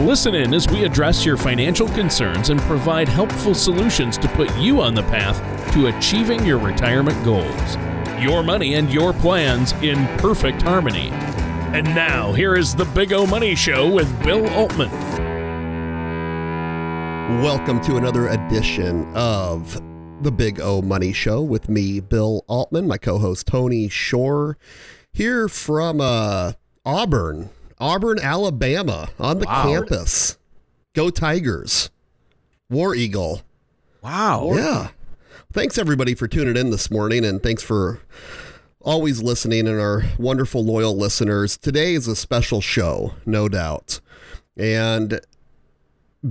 Listen in as we address your financial concerns and provide helpful solutions to put you on the path to achieving your retirement goals. Your money and your plans in perfect harmony. And now, here is the Big O Money Show with Bill Altman. Welcome to another edition of the Big O Money Show with me, Bill Altman, my co host Tony Shore, here from uh, Auburn, Auburn, Alabama, on the Wow. campus. Go Tigers. War Eagle. Wow. Yeah. Thanks everybody for tuning in this morning and thanks for always listening and our wonderful loyal listeners. Today is a special show, no doubt. And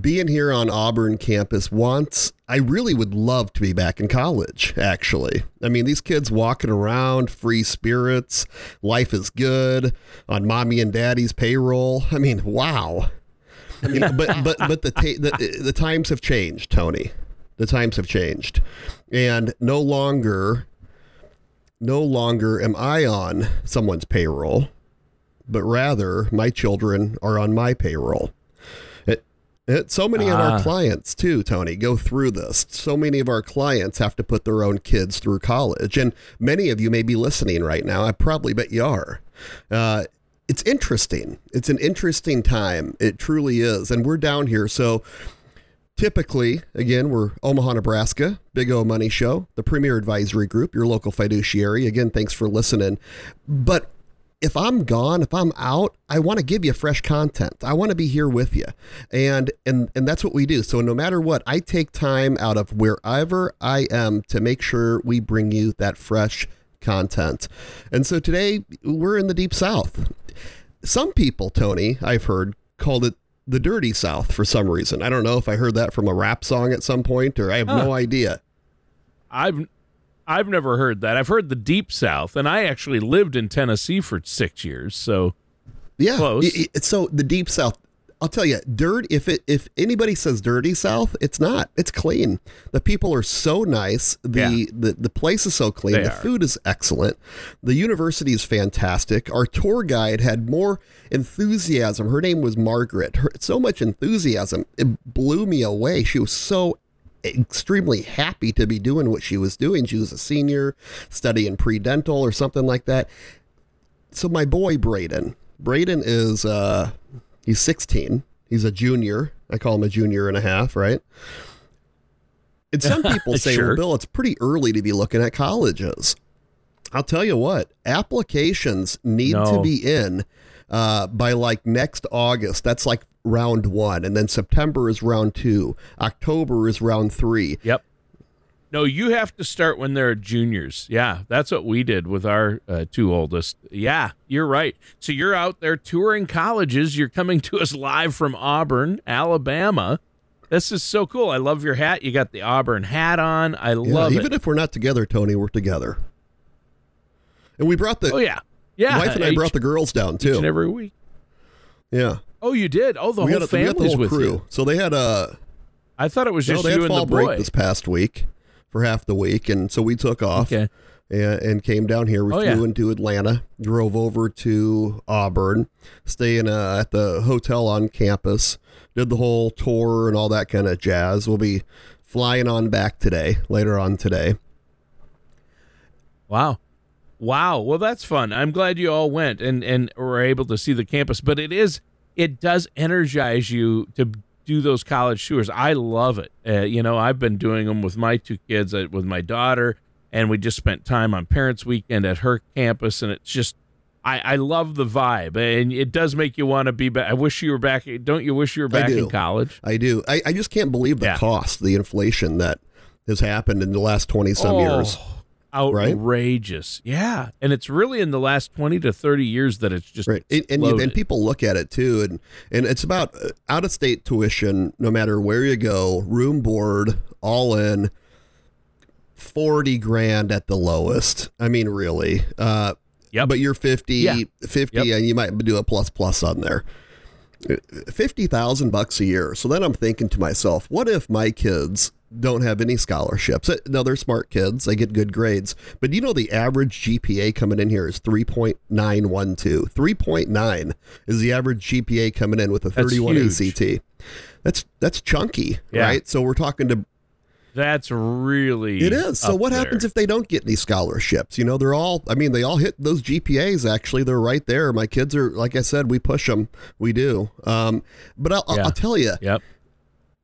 being here on Auburn campus once, I really would love to be back in college, actually. I mean, these kids walking around, free spirits, life is good on mommy and daddy's payroll. I mean, wow. But but but the, ta- the the times have changed, Tony. The times have changed, and no longer, no longer am I on someone's payroll, but rather my children are on my payroll. It, it, so many of Ah. our clients too, Tony, go through this. So many of our clients have to put their own kids through college, and many of you may be listening right now. I probably bet you are. Uh, it's interesting. It's an interesting time. It truly is. And we're down here. So typically, again, we're Omaha, Nebraska, Big O Money Show, the Premier Advisory Group, your local fiduciary. Again, thanks for listening. But if I'm gone, if I'm out, I want to give you fresh content. I want to be here with you. And and and that's what we do. So no matter what, I take time out of wherever I am to make sure we bring you that fresh content. And so today we're in the deep south. Some people, Tony, I've heard called it the dirty south for some reason. I don't know if I heard that from a rap song at some point or I have no idea. I've I've never heard that. I've heard the Deep South, and I actually lived in Tennessee for six years. So Yeah. Close. Y- y- So the deep south, I'll tell you, dirt. If it if anybody says dirty south, it's not. It's clean. The people are so nice. The Yeah. the, the place is so clean. They the are. food is excellent. The university is fantastic. Our tour guide had more enthusiasm. Her name was Margaret. Her, so much enthusiasm. It blew me away. She was so extremely happy to be doing what she was doing. She was a senior studying pre-dental or something like that. So my boy Braden, Braden is uh he's 16. He's a junior. I call him a junior and a half, right? And some people say, Sure. well, Bill, it's pretty early to be looking at colleges. I'll tell you what, applications need to be in uh, by like next August. That's like round one. And then September is round two. October is round three. Yep. No, you have to start when they're juniors. Yeah, that's what we did with our uh, two oldest. Yeah, you're right. So you're out there touring colleges. You're coming to us live from Auburn, Alabama. This is so cool. I love your hat. You got the Auburn hat on. I Yeah, love even it. Even if we're not together, Tony, we're together. And we brought the oh yeah, yeah. wife and I brought the girls down each and too. every week. Yeah. Oh, you did. Oh, the we whole got, a, we got the family's whole with crew. you. So they had a I thought it was no, just had you and fall the break boy. this past week for half the week, and so we took off Okay. and, and came down here. We Oh, flew yeah. into Atlanta, drove over to Auburn, staying uh, at the hotel on campus, did the whole tour and all that kind of jazz. We'll be flying on back today, later on today. Wow. Wow. Well, that's fun. I'm glad you all went and and were able to see the campus. But it is it does energize you to do those college tours. I love it. Uh, you know, I've been doing them with my two kids, uh, with my daughter, and we just spent time on Parents Weekend at her campus, and it's just. I, I love the vibe, and it does make you want to be back. I wish you were back. Don't you wish you were back in college? I do. I, I just can't believe the Yeah. cost, the inflation that has happened in the last 20 some years. Outrageous. Yeah, and it's really in the last twenty to thirty years that it's just Right, and and, and people look at it too, and and it's about out of state tuition. No matter where you go, room board, all in, 40 grand at the lowest. I mean, really. Uh, Yep. But you're 50, Yeah. 50, Yep. and you might do a plus plus on there. 50,000 bucks a year. So then I'm thinking to myself, what if my kids don't have any scholarships? Uh, No, they're smart kids. They get good grades. But you know, the average GPA coming in here is 3.912. 3.9 is the average GPA coming in with a 31 huge. ACT. That's that's chunky, Yeah. right? So we're talking to That's really it is. So what there. happens if they don't get any scholarships? You know, they're all. I mean, they all hit those GPAs. Actually, they're right there. My kids are, like I said, we push them. We do. Um, but I'll- Yeah. I'll tell you, Yep.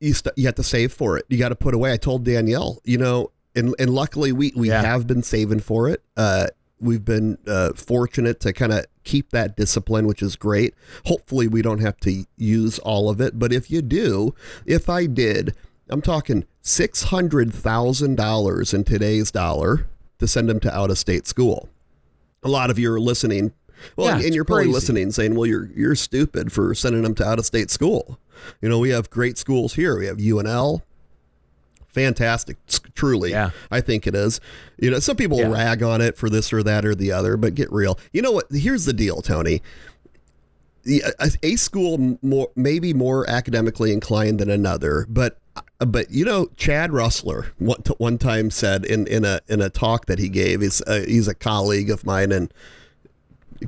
You st- you have to save for it. You got to put away. I told Danielle, you know, and and luckily we we Yeah. have been saving for it. Uh, we've been uh, fortunate to kind of keep that discipline, which is great. Hopefully, we don't have to use all of it. But if you do, if I did, I'm talking six hundred thousand dollars in today's dollar to send them to out of state school. A lot of you are listening. Well, Yeah, and it's you're probably crazy. listening, saying, "Well, you're you're stupid for sending them to out of state school." You know, we have great schools here. We have UNL, fantastic, truly. Yeah. I think it is. You know, some people Yeah. rag on it for this or that or the other, but get real. You know what? Here's the deal, Tony. A, a school more maybe more academically inclined than another, but but you know, Chad Russler one, one time said in, in a in a talk that he gave, he's uh, he's a colleague of mine and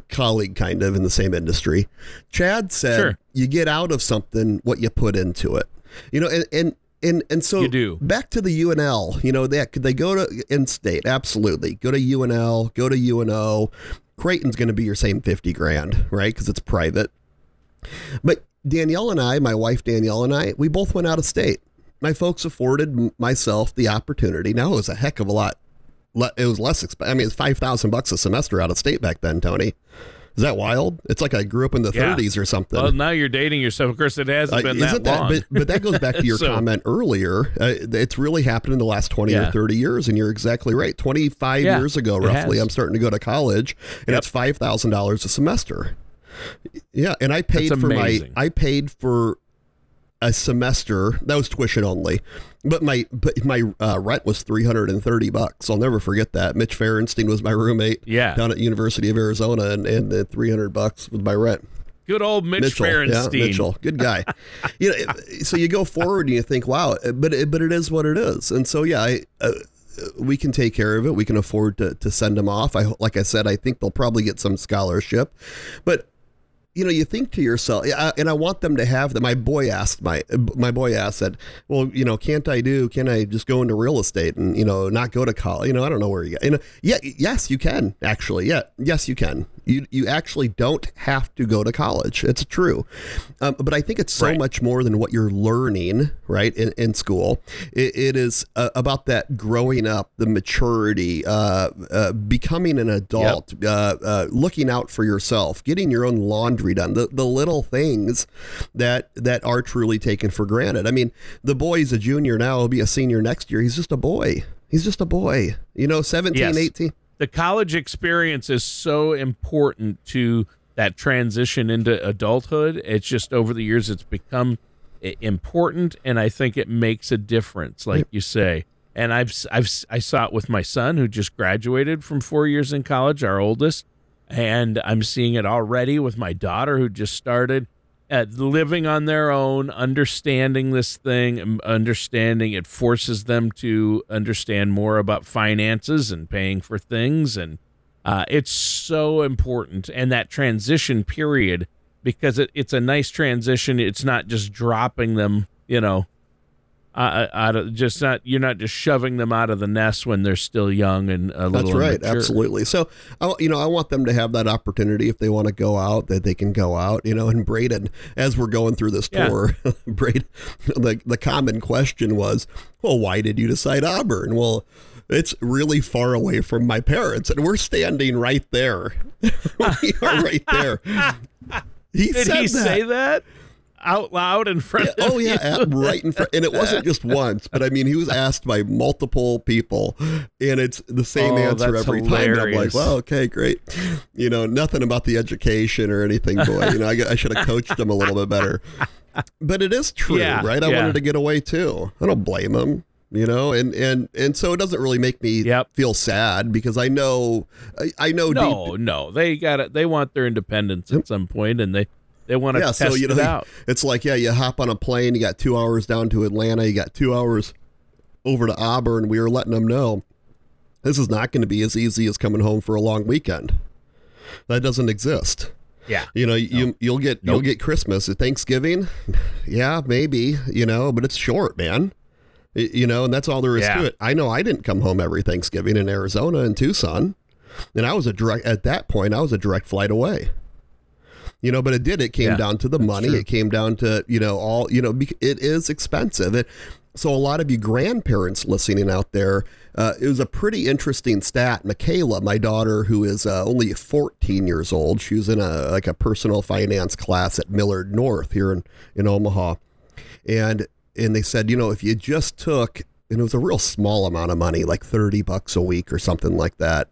colleague kind of in the same industry. Chad said, Sure. "You get out of something what you put into it." You know, and and and, and so You do. back to the UNL. You know, that could they go to in-state? Absolutely, go to UNL, go to UNO. Creighton's going to be your same fifty grand, right? Because it's private. But Danielle and I, my wife Danielle and I, we both went out of state. My folks afforded myself the opportunity. Now it was a heck of a lot. Le- It was less expensive. I mean, it's five thousand bucks a semester out of state back then, Tony. Is that wild? It's like I grew up in the Yeah. 30s or something. Well, now you're dating yourself. Of course, it hasn't Uh, been that isn't long. But, but that goes back to your So- comment earlier. Uh, it's really happened in the last 20 or 30 years, and you're exactly right. 25 Yeah, years ago, roughly. I'm starting to go to college, and Yep. it's $5,000 a semester. Yeah, and I paid for my. I paid for a semester. That was tuition only, but my but my uh, rent was 330 bucks. I'll never forget that. Mitch Ferenstein was my roommate Yeah. down at University of Arizona, and and the 300 bucks was my rent. Good old Mitch Mitchell, Ferenstein. yeah, Mitchell, good guy. you know, so you go forward and you think, wow, but it, but it is what it is, and so yeah, I, uh, we can take care of it. We can afford to to send them off. I like I said, I think they'll probably get some scholarship, but you know, you think to yourself, and I want them to have that. My boy asked my my boy asked said, well, you know, can't I do? Can I just go into real estate and you know not go to college? You know, I don't know where you. Get, you know, yeah, yes, you can actually. Yeah, yes, you can. You you actually don't have to go to college. It's true, um, but I think it's so Right. much more than what you're learning, right, in, in school. It, it is uh, about that growing up, the maturity, uh, uh, becoming an adult, uh, uh, looking out for yourself, getting your own laundry done, the, the little things that that are truly taken for granted. I mean, the boy's a junior now, he'll be a senior next year. He's just a boy. He's just a boy. You know, 17, Yes. 18. The college experience is so important to that transition into adulthood. It's just over the years it's become important, and I think it makes a difference, like you say. And I've I've I saw it with my son who just graduated from four years in college, our oldest, and I'm seeing it already with my daughter who just started at living on their own, understanding this thing, um, understanding it forces them to understand more about finances and paying for things. And uh, it's so important. And that transition period, because it, it's a nice transition, it's not just dropping them, you know. Uh, out of just not you're not just shoving them out of the nest when they're still young and a little That's right, immature. absolutely. So, I, you know, I want them to have that opportunity if they want to go out, that they can go out. You know, and Braden, as we're going through this Yeah. tour, Braden, the the common question was, well, why did you decide Auburn? Well. It's really far away from my parents, and we're standing right there. we are right there. He Did said he that. say that out loud in front Yeah, oh, of oh yeah, at- right in front. And it wasn't just once, but I mean, he was asked by multiple people, and it's the same Oh, answer every time. And I'm like, well, okay, great. You know, nothing about the education or anything, boy. You know, I, I should have coached him a little bit better. But it is true, Yeah, right? I yeah. wanted to get away too. I don't blame him. you know, and and and so it doesn't really make me Yep. feel sad because I know I, I know No, deep no, they got it. They want their independence at some point, and they they want to yeah, test so you know, it out. it's like yeah, you hop on a plane, you got two hours down to Atlanta, you got two hours over to Auburn. We were letting them know this is not going to be as easy as coming home for a long weekend. That doesn't exist. Yeah, You know, you you'll get you'll get Christmas at Thanksgiving. Yeah, maybe, you know, but it's short, man. You know, and that's all there is Yeah. to it. I know I didn't come home every Thanksgiving in Arizona and Tucson. And I was a direct at that point, I was a direct flight away. You know, but it did. It came Yeah, down to the money. true. It came down to, you know, all, you know, it is expensive. It, so a lot of you grandparents listening out there, uh, it was a pretty interesting stat. Michaela, my daughter, who is uh, only 14 years old, she was in a like a personal finance class at Millard North here in, in Omaha, and and they said, you know, if you just took, and it was a real small amount of money, like 30 bucks a week or something like that.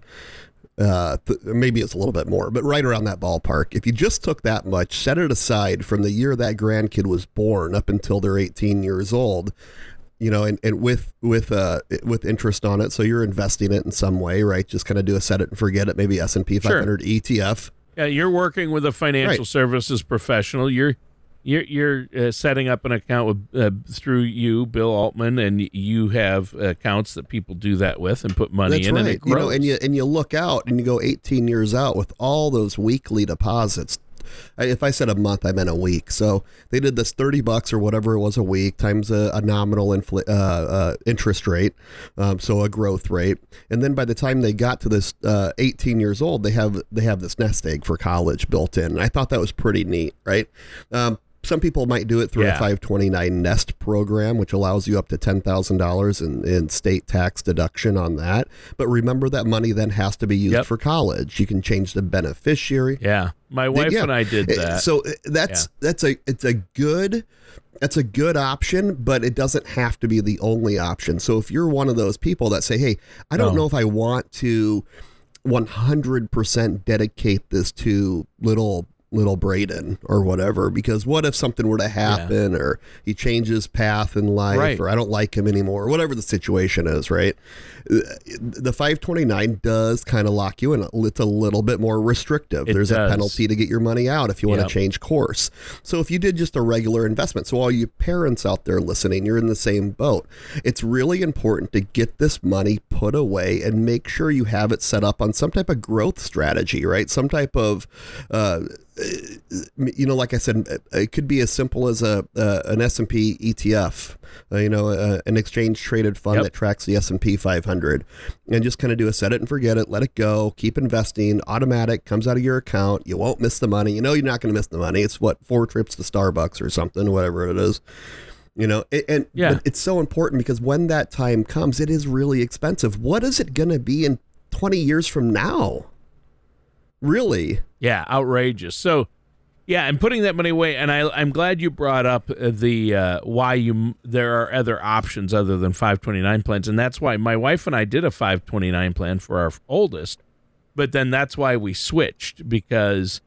Uh, th- maybe it's a little bit more, but right around that ballpark. If you just took that much, set it aside from the year that grandkid was born up until they're 18 years old, you know, and, and with with uh with interest on it, so you're investing it in some way, right? Just kind of do a set it and forget it, maybe S and P 500 ETF. yeah. You're working with a financial Right. services professional. You're you're you're uh, setting up an account with uh, through you, Bill Altman, and you have accounts that people do that with and put money That's in, right. and it you grows. know, and you and you look out and you go 18 years out with all those weekly deposits. If I said a month, I meant a week. So they did this 30 bucks or whatever it was a week times a, a nominal infl- uh, uh, interest rate, um, so a growth rate, and then by the time they got to this uh, 18 years old, they have they have this nest egg for college built in. And I thought that was pretty neat, right? Um, some people might do it through a 529 Nest program, which allows you up to $10,000 in, in state tax deduction on that. But remember that money then has to be used Yep. for college. You can change the beneficiary. yeah, my wife Yeah. and I did Uh, that. So uh, that's that's a it's a good that's a good option, but it doesn't have to be the only option. So if you're one of those people that say, "Hey, I don't No. know if I want to 100% dedicate this to little little Braden or whatever because what if something were to happen or he changes path in life Right. or I don't like him anymore or whatever the situation is, right? Uh, The 529 does kind of lock you in. It's a little bit more restrictive. It There's a penalty to get your money out if you want Yep. to change course. So if you did just a regular investment, so all you parents out there listening, you're in the same boat. It's really important to get this money put away and make sure you have it set up on some type of growth strategy, right? Some type of uh, you know, like I said, it could be as simple as a uh, an S and P ETF, uh, you know, uh, an exchange traded fund Yep. that tracks the S and P 500, and just kind of do a set it and forget it, let it go, keep investing, automatic comes out of your account. You won't miss the money. You know, you're not going to miss the money. It's what four trips to Starbucks or something, whatever it is. You know, and, and Yeah. it's so important because when that time comes, it is really expensive. What is it going to be in 20 years from now? Really? Yeah, outrageous. So, yeah, and putting that money away, and I, I'm glad you brought up the uh, why you there are other options other than 529 plans, and that's why my wife and I did a 529 plan for our oldest, but then that's why we switched because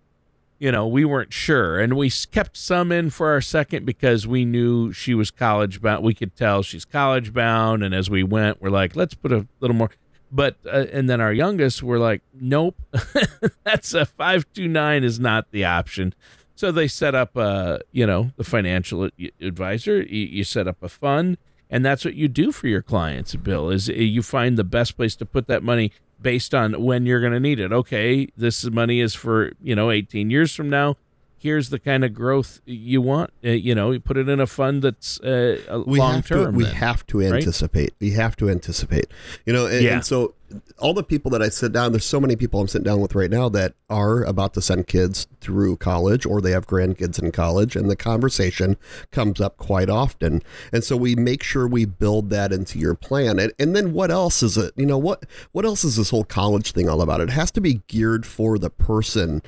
you know we weren't sure, and we kept some in for our second because we knew she was college bound. We could tell she's college bound, and as we went, we're like, let's put a little more. But uh, and then our youngest, we're like, nope, that's a five two nine is not the option. So they set up a, you know, the financial advisor. You, you set up a fund, and that's what you do for your clients. Bill is uh, you find the best place to put that money based on when you're going to need it. Okay, this money is for you know 18 years from now. Here's the kind of growth you want. Uh, you know, you put it in a fund that's uh, long have term. to we then. have to anticipate we have to anticipate you know and, Yeah. and so all the people that i sit down there's so many people i'm sitting down with right now that are about to send kids through college or they have grandkids in college and the conversation comes up quite often and so we make sure we build that into your plan and, and then what else is it you know what what else is this whole college thing all about it has to be geared for the person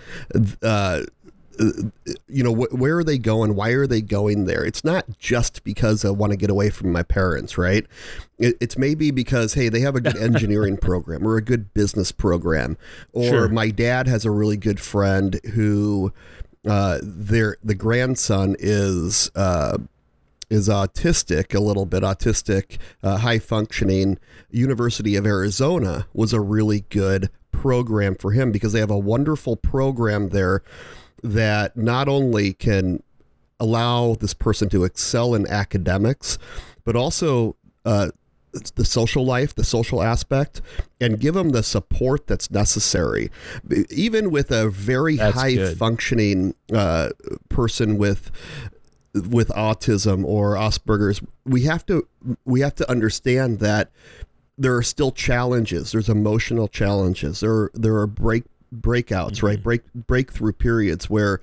uh you know wh- where are they going why are they going there it's not just because i want to get away from my parents right it, it's maybe because hey they have a good engineering program or a good business program or Sure. my dad has a really good friend who uh their the grandson is uh is autistic, a little bit autistic, uh, high functioning. University of Arizona was a really good program for him because they have a wonderful program there that not only can allow this person to excel in academics, but also uh, the social life, the social aspect, and give them the support that's necessary. Even with a very That's high good. functioning uh, person with with autism or Asperger's, we have to we have to understand that there are still challenges. There's emotional challenges. There there are break breakouts, right? Mm-hmm. Break breakthrough periods where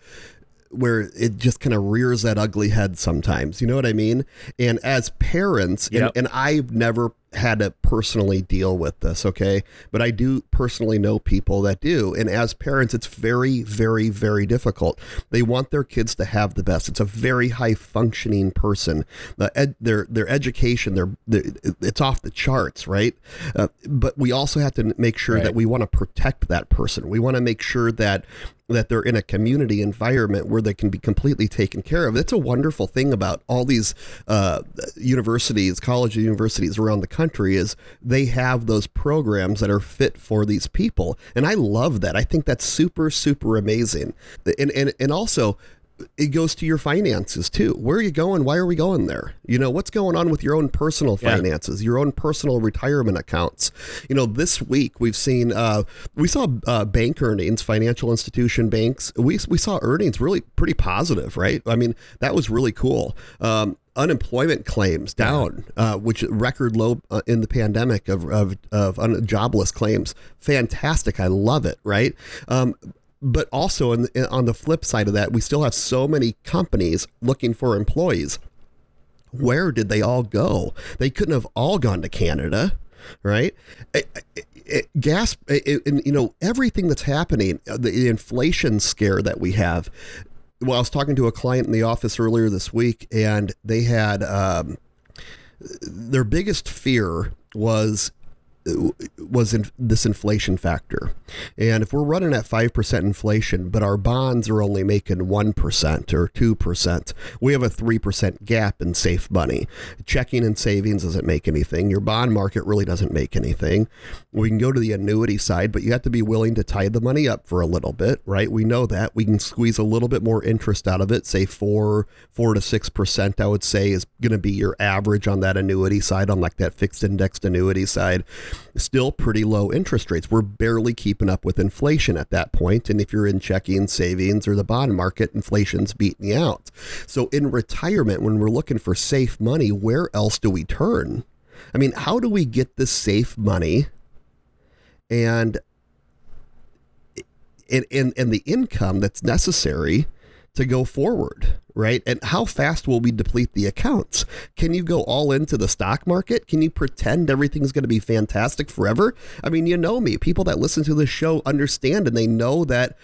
where it just kind of rears that ugly head sometimes. You know what I mean? And as parents, Yep. and, and I've never had to personally deal with this, okay? But I do personally know people that do. And as parents, it's very, very, very difficult. They want their kids to have the best. It's a very high functioning person. The ed, their their education, their, their it's off the charts, right? Uh, but we also have to make sure Right. that we want to protect that person. We want to make sure that that they're in a community environment where they can be completely taken care of. That's a wonderful thing about all these uh, universities, college universities around the country is they have those programs that are fit for these people, and I love that. I think that's super super amazing, and and and also it goes to your finances too. Where are you going? Why are we going there? You know, what's going on with your own personal Yeah. finances, your own personal retirement accounts? You know, this week we've seen, uh, we saw uh, bank earnings, financial institution banks. We, we saw earnings really pretty positive, right? I mean, that was really cool. Um, unemployment claims down, uh, which record low uh, in the pandemic of, of, of un- jobless claims. Fantastic. I love it, right? Um, but also on the, on the flip side of that, we still have so many companies looking for employees. Where did they all go? They couldn't have all gone to Canada, right? It- it- it- gas, and you know everything that's happening, uh, the inflation scare that we have. Well, I was talking to a client in the office earlier this week, and they had um, their biggest fear was was in this inflation factor. And if we're running at 5% inflation, but our bonds are only making 1% or 2%, we have a 3% gap in safe money. Checking and savings doesn't make anything. Your bond market really doesn't make anything. We can go to the annuity side, but you have to be willing to tie the money up for a little bit, right? We know that. We can squeeze a little bit more interest out of it, say 4 4 to 6%, I would say is going to be your average on that annuity side on like that fixed indexed annuity side still pretty low interest rates. We're barely keeping up with inflation at that point. And if you're in checking, savings, or the bond market, inflation's beating you out. So in retirement, when we're looking for safe money, where else do we turn? I mean, how do we get this safe money and and, and, and the income that's necessary to go forward, right? And how fast will we deplete the accounts? Can you go all into the stock market? Can you pretend everything's going to be fantastic forever? I mean, you know me. People that listen to this show understand and they know that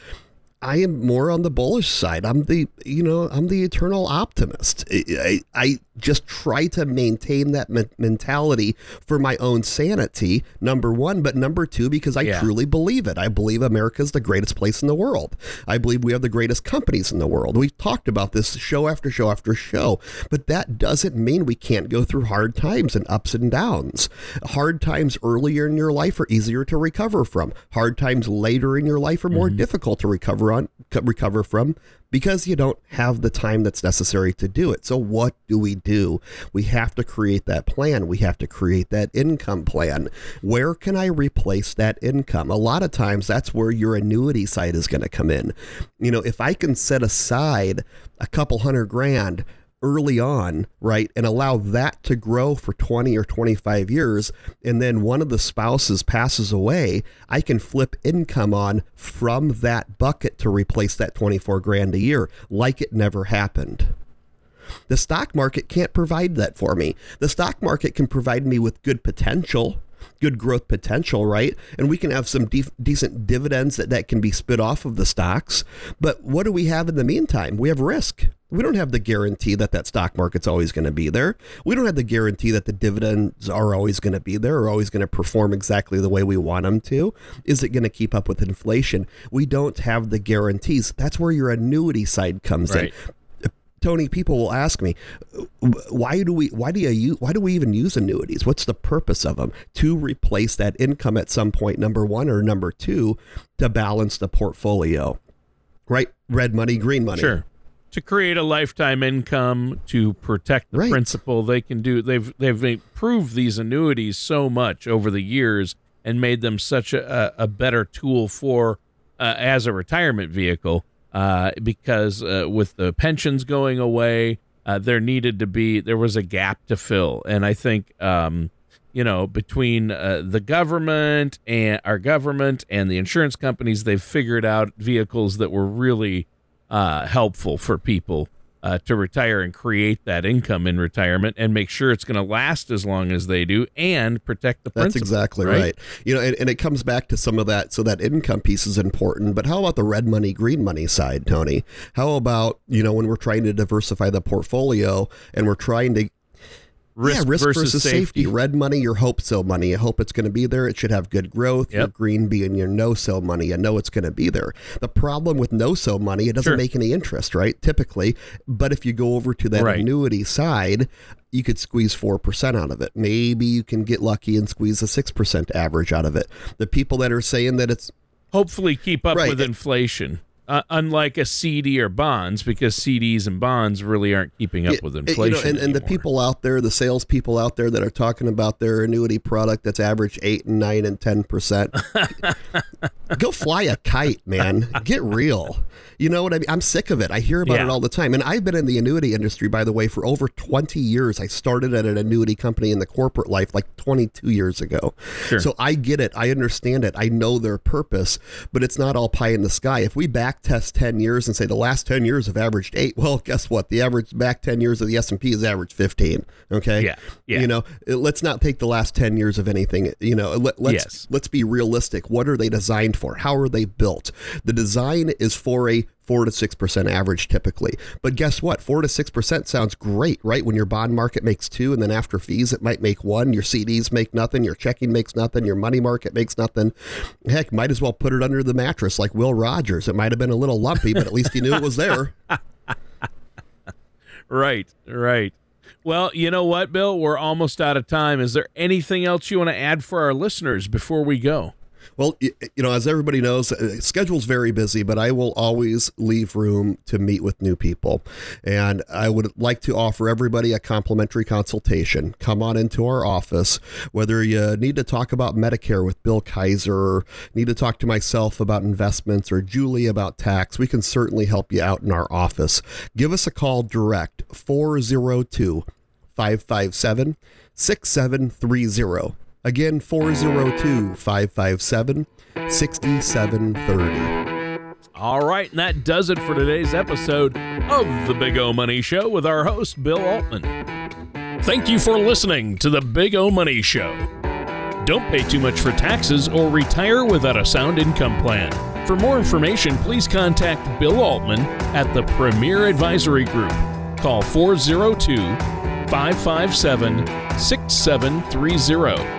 I am more on the bullish side. I'm the, you know, I'm the eternal optimist. I, I, just try to maintain that men- mentality for my own sanity, number one, but number two, because I Yeah. truly believe it. I believe America is the greatest place in the world. I believe we have the greatest companies in the world. We've talked about this show after show after show, but that doesn't mean we can't go through hard times and ups and downs. Hard times earlier in your life are easier to recover from. Hard times later in your life are more mm-hmm. difficult to recover on recover from because you don't have the time that's necessary to do it. So what do we do? We have to create that plan. We have to create that income plan. Where can I replace that income? A lot of times that's where your annuity side is going to come in. You know, if I can set aside a couple hundred grand early on, right, and allow that to grow for 20 or 25 years, and then one of the spouses passes away, I can flip income on from that bucket to replace that 24 grand a year like it never happened. The stock market can't provide that for me. The stock market can provide me with good potential, good growth potential, right? And we can have some de- decent dividends that, that can be spit off of the stocks. But what do we have in the meantime? We have risk. We don't have the guarantee that that stock market's always going to be there. We don't have the guarantee that the dividends are always going to be there or always going to perform exactly the way we want them to. Is it going to keep up with inflation? We don't have the guarantees. That's where your annuity side comes Right. in Tony, people will ask me, why do we why do you why do we even use annuities? What's the purpose of them? To replace that income at some point, number one or number two, to balance the portfolio. Right? Red money, green money. Sure. To create a lifetime income to protect the Right. principal, they can do. They've they've improved these annuities so much over the years and made them such a, a better tool for uh, as a retirement vehicle. Uh, because uh, with the pensions going away, uh, there needed to be there was a gap to fill, and I think um, you know between uh, the government and our government and the insurance companies, they've figured out vehicles that were really uh, helpful for people uh, to retire and create that income in retirement and make sure it's going to last as long as they do and protect the That's exactly right. You know, and, and it comes back to some of that. So that income piece is important. But how about the red money, green money side, Tony? How about you know when we're trying to diversify the portfolio and we're trying to Risk, yeah, risk versus, safety. Red money, your hope so money. You hope it's going to be there. It should have good growth. Your green being your no so money. You know it's going to be there. The problem with no so money, it doesn't Sure. make any interest, right? Typically. But if you go over to that Right. annuity side, you could squeeze 4% out of it. Maybe you can get lucky and squeeze a 6% average out of it. The people that are saying that it's Hopefully, keep up Right. with inflation. Uh, unlike a CD or bonds, because CDs and bonds really aren't keeping up Yeah, with you know, inflation. and, and the people out there, the salespeople out there that are talking about their annuity product that's average eight and nine and ten percent, go fly a kite, man. Get real. You know what I mean? I'm sick of it. I hear about Yeah. it all the time, and I've been in the annuity industry, by the way, for over 20 years. I started at an annuity company in the corporate life like 22 years ago. Sure. So I get it. I understand it. I know their purpose, but it's not all pie in the sky. If we back test 10 years and say the last 10 years have averaged eight, well, guess what? The average back 10 years of the S&P is averaged 15. Okay. Yeah, yeah. You know, uh, let's not take the last 10 years of anything. You know, let, let's, Yes. let's be realistic. What are they designed for? How are they built? The design is for a four to six percent average typically. But guess what? Four to six percent sounds great, right? When your bond market makes two, and then after fees it might make one. Your CDs make nothing. Your checking makes nothing. Your money market makes nothing. Heck, might as well put it under the mattress like Will Rogers. It might have been a little lumpy, but at least he knew it was there. Right, right. Well, you know what, Bill? We're almost out of time. Is there anything else you want to add for our listeners before we go? Well, you know, as everybody knows, uh, schedule's very busy, but I will always leave room to meet with new people. And I would like to offer everybody a complimentary consultation. Come on into our office, whether you need to talk about Medicare with Bill Kaiser, or need to talk to myself about investments, or Julie about tax, we can certainly help you out in our office. Give us a call direct 402 557 6730. Again, 402 557 6730. All right, and that does it for today's episode of The Big O Money Show with our host, Bill Altman. Thank you for listening to The Big O Money Show. Don't pay too much for taxes or retire without a sound income plan. For more information, please contact Bill Altman at the Premier Advisory Group. Call 402 557 6730